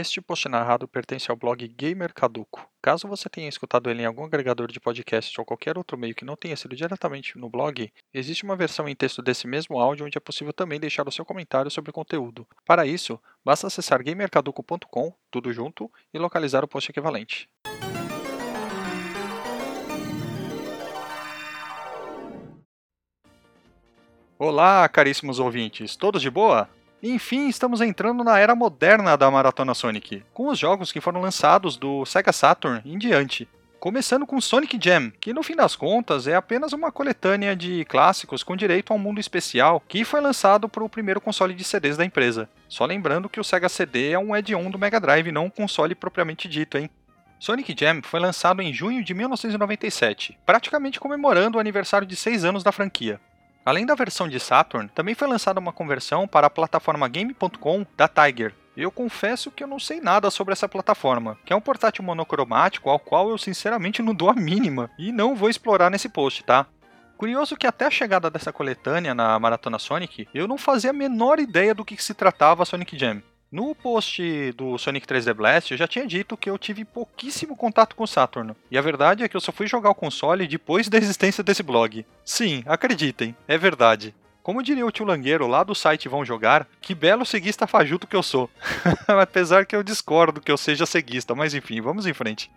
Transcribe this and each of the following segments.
Este post narrado pertence ao blog Gamer Caduco. Caso você tenha escutado ele em algum agregador de podcast ou qualquer outro meio que não tenha sido diretamente no blog, existe uma versão em texto desse mesmo áudio onde é possível também deixar o seu comentário sobre o conteúdo. Para isso, basta acessar gamercaduco.com, tudo junto, e localizar o post equivalente. Olá, caríssimos ouvintes, todos de boa? Enfim, estamos entrando na era moderna da Maratona Sonic, com os jogos que foram lançados do Sega Saturn em diante. Começando com Sonic Jam, que no fim das contas é apenas uma coletânea de clássicos com direito a um mundo especial que foi lançado para o primeiro console de CDs da empresa. Só lembrando que o Sega CD é um add-on do Mega Drive, não um console propriamente dito, hein? Sonic Jam foi lançado em junho de 1997, praticamente comemorando o aniversário de 6 anos da franquia. Além da versão de Saturn, também foi lançada uma conversão para a plataforma Game.com da Tiger. Eu confesso que eu não sei nada sobre essa plataforma, que é um portátil monocromático ao qual eu sinceramente não dou a mínima e não vou explorar nesse post, tá? Curioso que até a chegada dessa coletânea na Maratona Sonic, eu não fazia a menor ideia do que se tratava Sonic Jam. No post do Sonic 3D Blast, eu já tinha dito que eu tive pouquíssimo contato com o Saturn. E a verdade é que eu só fui jogar o console depois da existência desse blog. Sim, acreditem, é verdade. Como diria o tio Langueiro lá do site Vão Jogar, que belo ceguista fajuto que eu sou. Apesar que eu discordo que eu seja ceguista, mas enfim, vamos em frente.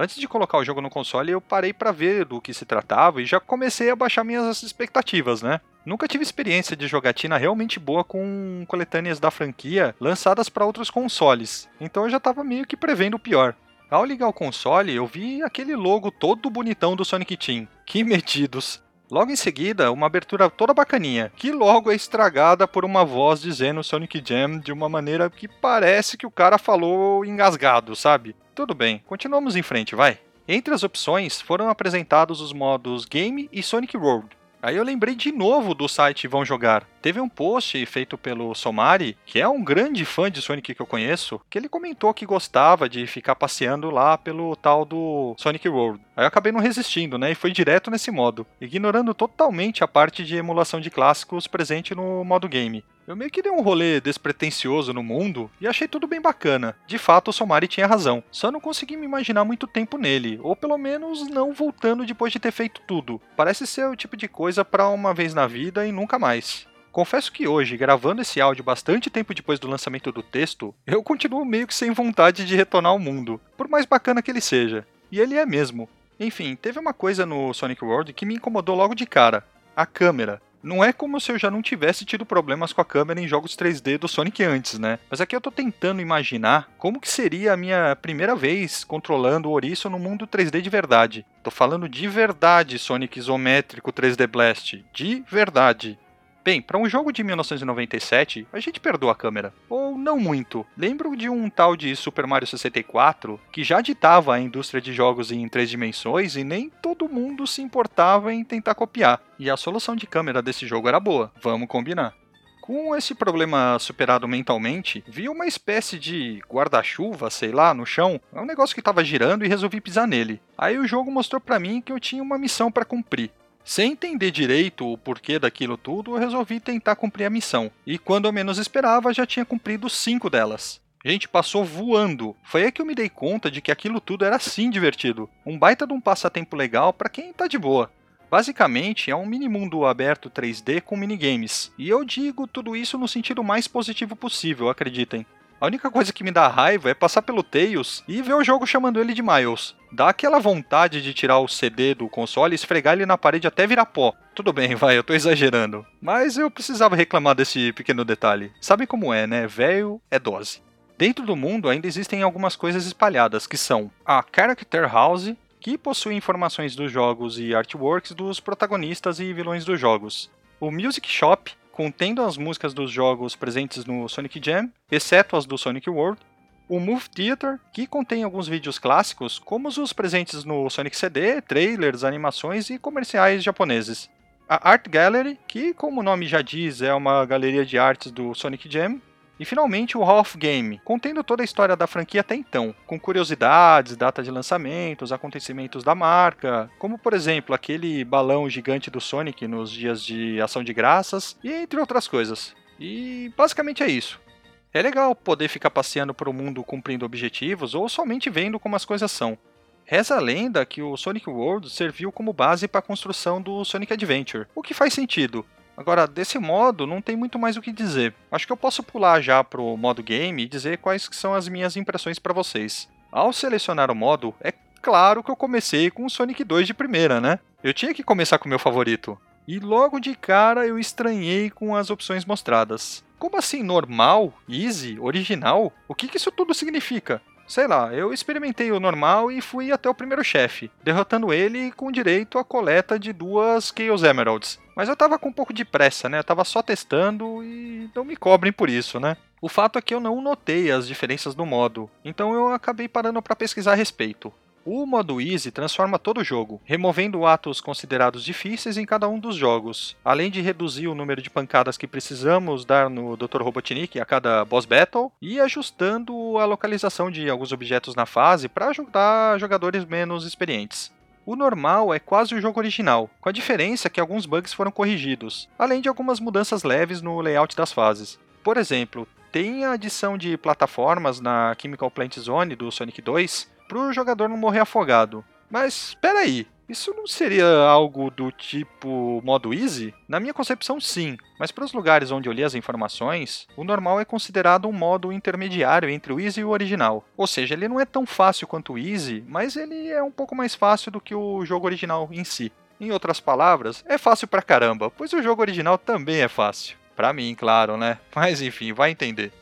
Antes de colocar o jogo no console, eu parei para ver do que se tratava e já comecei a baixar minhas expectativas, né? Nunca tive experiência de jogatina realmente boa com coletâneas da franquia lançadas para outros consoles, então eu já estava meio que prevendo o pior. Ao ligar o console, eu vi aquele logo todo bonitão do Sonic Team. Que metidos! Logo em seguida, uma abertura toda bacaninha, que logo é estragada por uma voz dizendo Sonic Jam de uma maneira que parece que o cara falou engasgado, sabe? Tudo bem, continuamos em frente, vai. Entre as opções foram apresentados os modos Game e Sonic World. Aí eu lembrei de novo do site Vão Jogar. Teve um post feito pelo Somari, que é um grande fã de Sonic que eu conheço, que ele comentou que gostava de ficar passeando lá pelo tal do Sonic World. Aí eu acabei não resistindo, né, e foi direto nesse modo, ignorando totalmente a parte de emulação de clássicos presente no modo game. Eu meio que dei um rolê despretensioso no mundo e achei tudo bem bacana. De fato, o Somari tinha razão. Só não consegui me imaginar muito tempo nele, ou pelo menos não voltando depois de ter feito tudo. Parece ser o tipo de coisa para uma vez na vida e nunca mais. Confesso que hoje, gravando esse áudio bastante tempo depois do lançamento do texto, eu continuo meio que sem vontade de retornar ao mundo, por mais bacana que ele seja. E ele é mesmo. Enfim, teve uma coisa no Sonic World que me incomodou logo de cara: a câmera. Não é como se eu já não tivesse tido problemas com a câmera em jogos 3D do Sonic antes, né? Mas aqui eu tô tentando imaginar como que seria a minha primeira vez controlando o Ouriço no mundo 3D de verdade. Tô falando de verdade, Sonic isométrico 3D Blast. De verdade. Bem, para um jogo de 1997, a gente perdoa a câmera. Ou não muito. Lembro de um tal de Super Mario 64 que já ditava a indústria de jogos em três dimensões e nem todo mundo se importava em tentar copiar. E a solução de câmera desse jogo era boa, vamos combinar. Com esse problema superado mentalmente, vi uma espécie de guarda-chuva, sei lá, no chão. É um negócio que estava girando e resolvi pisar nele. Aí o jogo mostrou para mim que eu tinha uma missão para cumprir. Sem entender direito o porquê daquilo tudo, eu resolvi tentar cumprir a missão. E quando eu menos esperava, já tinha cumprido cinco delas. Gente, passou voando. Foi aí que eu me dei conta de que aquilo tudo era sim divertido. Um baita de um passatempo legal para quem tá de boa. Basicamente, é um mini mundo aberto 3D com minigames. E eu digo tudo isso no sentido mais positivo possível, acreditem. A única coisa que me dá raiva é passar pelo Tails e ver o jogo chamando ele de Miles. Dá aquela vontade de tirar o CD do console e esfregar ele na parede até virar pó. Tudo bem, vai, eu tô exagerando. Mas eu precisava reclamar desse pequeno detalhe. Sabe como é, né? Velho é dose. Dentro do mundo ainda existem algumas coisas espalhadas, que são a Character House, que possui informações dos jogos e artworks dos protagonistas e vilões dos jogos. O Music Shop, contendo as músicas dos jogos presentes no Sonic Jam, exceto as do Sonic World. O Move Theater, que contém alguns vídeos clássicos, como os presentes no Sonic CD, trailers, animações e comerciais japoneses. A Art Gallery, que, como o nome já diz, é uma galeria de artes do Sonic Jam, e finalmente o Hall of Game, contendo toda a história da franquia até então, com curiosidades, data de lançamentos, acontecimentos da marca, como por exemplo aquele balão gigante do Sonic nos dias de ação de graças, e entre outras coisas. E basicamente é isso. É legal poder ficar passeando por o mundo cumprindo objetivos ou somente vendo como as coisas são. Reza a lenda que o Sonic World serviu como base para a construção do Sonic Adventure, o que faz sentido. Agora, desse modo, não tem muito mais o que dizer. Acho que eu posso pular já pro modo game e dizer quais são as minhas impressões para vocês. Ao selecionar o modo, é claro que eu comecei com o Sonic 2 de primeira, né? Eu tinha que começar com o meu favorito. E logo de cara eu estranhei com as opções mostradas. Como assim normal, easy, original? O que, que isso tudo significa? Sei lá, eu experimentei o normal e fui até o primeiro chefe, derrotando ele com direito à coleta de duas Chaos Emeralds. Mas eu tava com um pouco de pressa, né? Eu tava só testando e não me cobrem por isso, né? O fato é que eu não notei as diferenças no modo, então eu acabei parando para pesquisar a respeito. O modo Easy transforma todo o jogo, removendo atos considerados difíceis em cada um dos jogos, além de reduzir o número de pancadas que precisamos dar no Dr. Robotnik a cada boss battle e ajustando a localização de alguns objetos na fase para ajudar jogadores menos experientes. O normal é quase o jogo original, com a diferença que alguns bugs foram corrigidos, além de algumas mudanças leves no layout das fases. Por exemplo, tem a adição de plataformas na Chemical Plant Zone do Sonic 2 para o jogador não morrer afogado. Mas espera aí, isso não seria algo do tipo modo easy? Na minha concepção, sim, mas para os lugares onde eu li as informações, o normal é considerado um modo intermediário entre o easy e o original. Ou seja, ele não é tão fácil quanto o easy, mas ele é um pouco mais fácil do que o jogo original em si. Em outras palavras, é fácil pra caramba, pois o jogo original também é fácil. Pra mim, claro, né? Mas enfim, vai entender.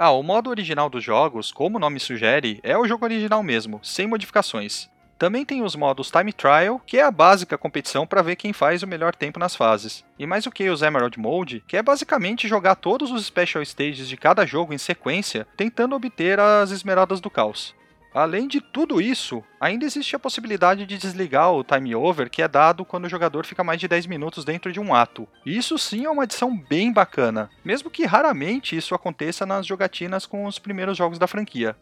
Ah, o modo original dos jogos, como o nome sugere, é o jogo original mesmo, sem modificações. Também tem os modos Time Trial, que é a básica competição para ver quem faz o melhor tempo nas fases. E mais o que os Emerald Mode, que é basicamente jogar todos os Special Stages de cada jogo em sequência, tentando obter as Esmeraldas do Caos. Além de tudo isso, ainda existe a possibilidade de desligar o time over que é dado quando o jogador fica mais de 10 minutos dentro de um ato. isso sim é uma adição bem bacana, mesmo que raramente isso aconteça nas jogatinas com os primeiros jogos da franquia.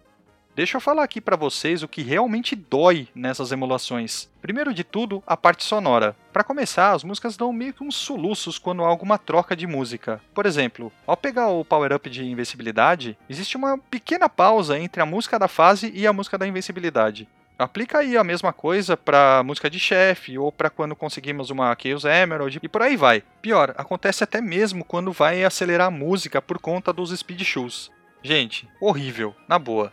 Deixa eu falar aqui para vocês o que realmente dói nessas emulações. Primeiro de tudo, a parte sonora. Para começar, as músicas dão meio que uns soluços quando há alguma troca de música. Por exemplo, ao pegar o power-up de invencibilidade, existe uma pequena pausa entre a música da fase e a música da invencibilidade. Aplica aí a mesma coisa para música de chefe ou para quando conseguimos uma Chaos Emerald e por aí vai. Pior, acontece até mesmo quando vai acelerar a música por conta dos speed shoes. Gente, horrível, na boa.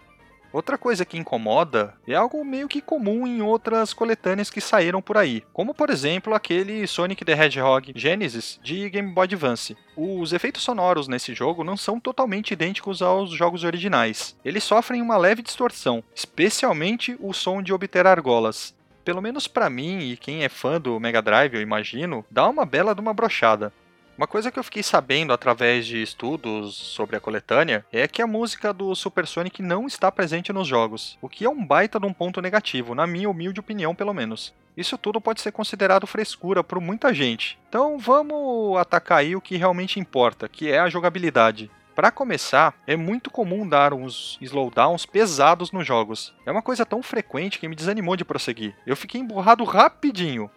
Outra coisa que incomoda é algo meio que comum em outras coletâneas que saíram por aí, como por exemplo aquele Sonic the Hedgehog Genesis de Game Boy Advance. Os efeitos sonoros nesse jogo não são totalmente idênticos aos jogos originais. Eles sofrem uma leve distorção, especialmente o som de obter argolas. Pelo menos para mim e quem é fã do Mega Drive, eu imagino, dá uma bela de uma brochada. Uma coisa que eu fiquei sabendo através de estudos sobre a coletânea é que a música do Super Sonic não está presente nos jogos, o que é um baita de um ponto negativo, na minha humilde opinião, pelo menos. Isso tudo pode ser considerado frescura por muita gente. Então vamos atacar aí o que realmente importa, que é a jogabilidade. Para começar, é muito comum dar uns slowdowns pesados nos jogos. É uma coisa tão frequente que me desanimou de prosseguir. Eu fiquei emburrado rapidinho.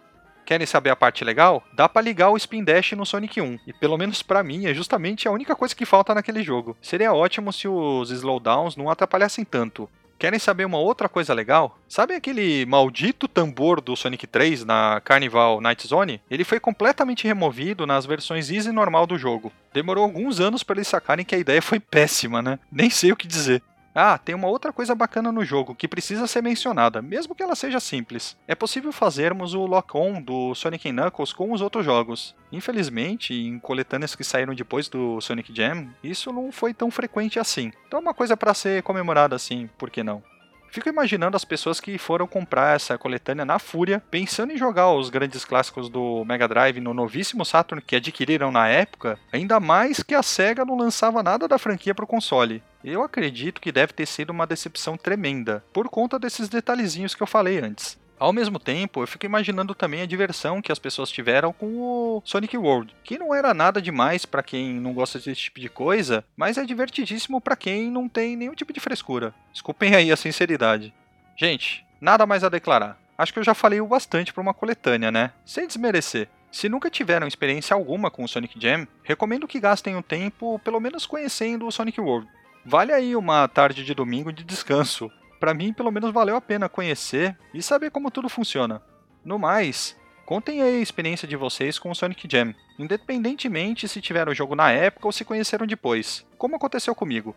Querem saber a parte legal? Dá para ligar o Spin Dash no Sonic 1. E pelo menos para mim é justamente a única coisa que falta naquele jogo. Seria ótimo se os slowdowns não atrapalhassem tanto. Querem saber uma outra coisa legal? Sabe aquele maldito tambor do Sonic 3 na Carnival Night Zone? Ele foi completamente removido nas versões easy normal do jogo. Demorou alguns anos para eles sacarem que a ideia foi péssima, né? Nem sei o que dizer. Ah, tem uma outra coisa bacana no jogo que precisa ser mencionada, mesmo que ela seja simples. É possível fazermos o lock-on do Sonic Knuckles com os outros jogos. Infelizmente, em coletâneas que saíram depois do Sonic Jam, isso não foi tão frequente assim. Então é uma coisa para ser comemorada assim, por que não? Fico imaginando as pessoas que foram comprar essa coletânea na fúria, pensando em jogar os grandes clássicos do Mega Drive no novíssimo Saturn que adquiriram na época, ainda mais que a SEGA não lançava nada da franquia para o console. Eu acredito que deve ter sido uma decepção tremenda, por conta desses detalhezinhos que eu falei antes. Ao mesmo tempo, eu fico imaginando também a diversão que as pessoas tiveram com o Sonic World, que não era nada demais para quem não gosta desse tipo de coisa, mas é divertidíssimo para quem não tem nenhum tipo de frescura. Desculpem aí a sinceridade. Gente, nada mais a declarar. Acho que eu já falei o bastante para uma coletânea, né? Sem desmerecer. Se nunca tiveram experiência alguma com o Sonic Jam, recomendo que gastem um tempo pelo menos conhecendo o Sonic World. Vale aí uma tarde de domingo de descanso. Para mim, pelo menos valeu a pena conhecer e saber como tudo funciona. No mais, contem aí a experiência de vocês com o Sonic Jam, independentemente se tiveram o jogo na época ou se conheceram depois, como aconteceu comigo.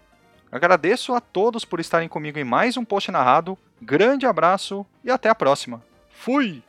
Agradeço a todos por estarem comigo em mais um post narrado, grande abraço e até a próxima. Fui!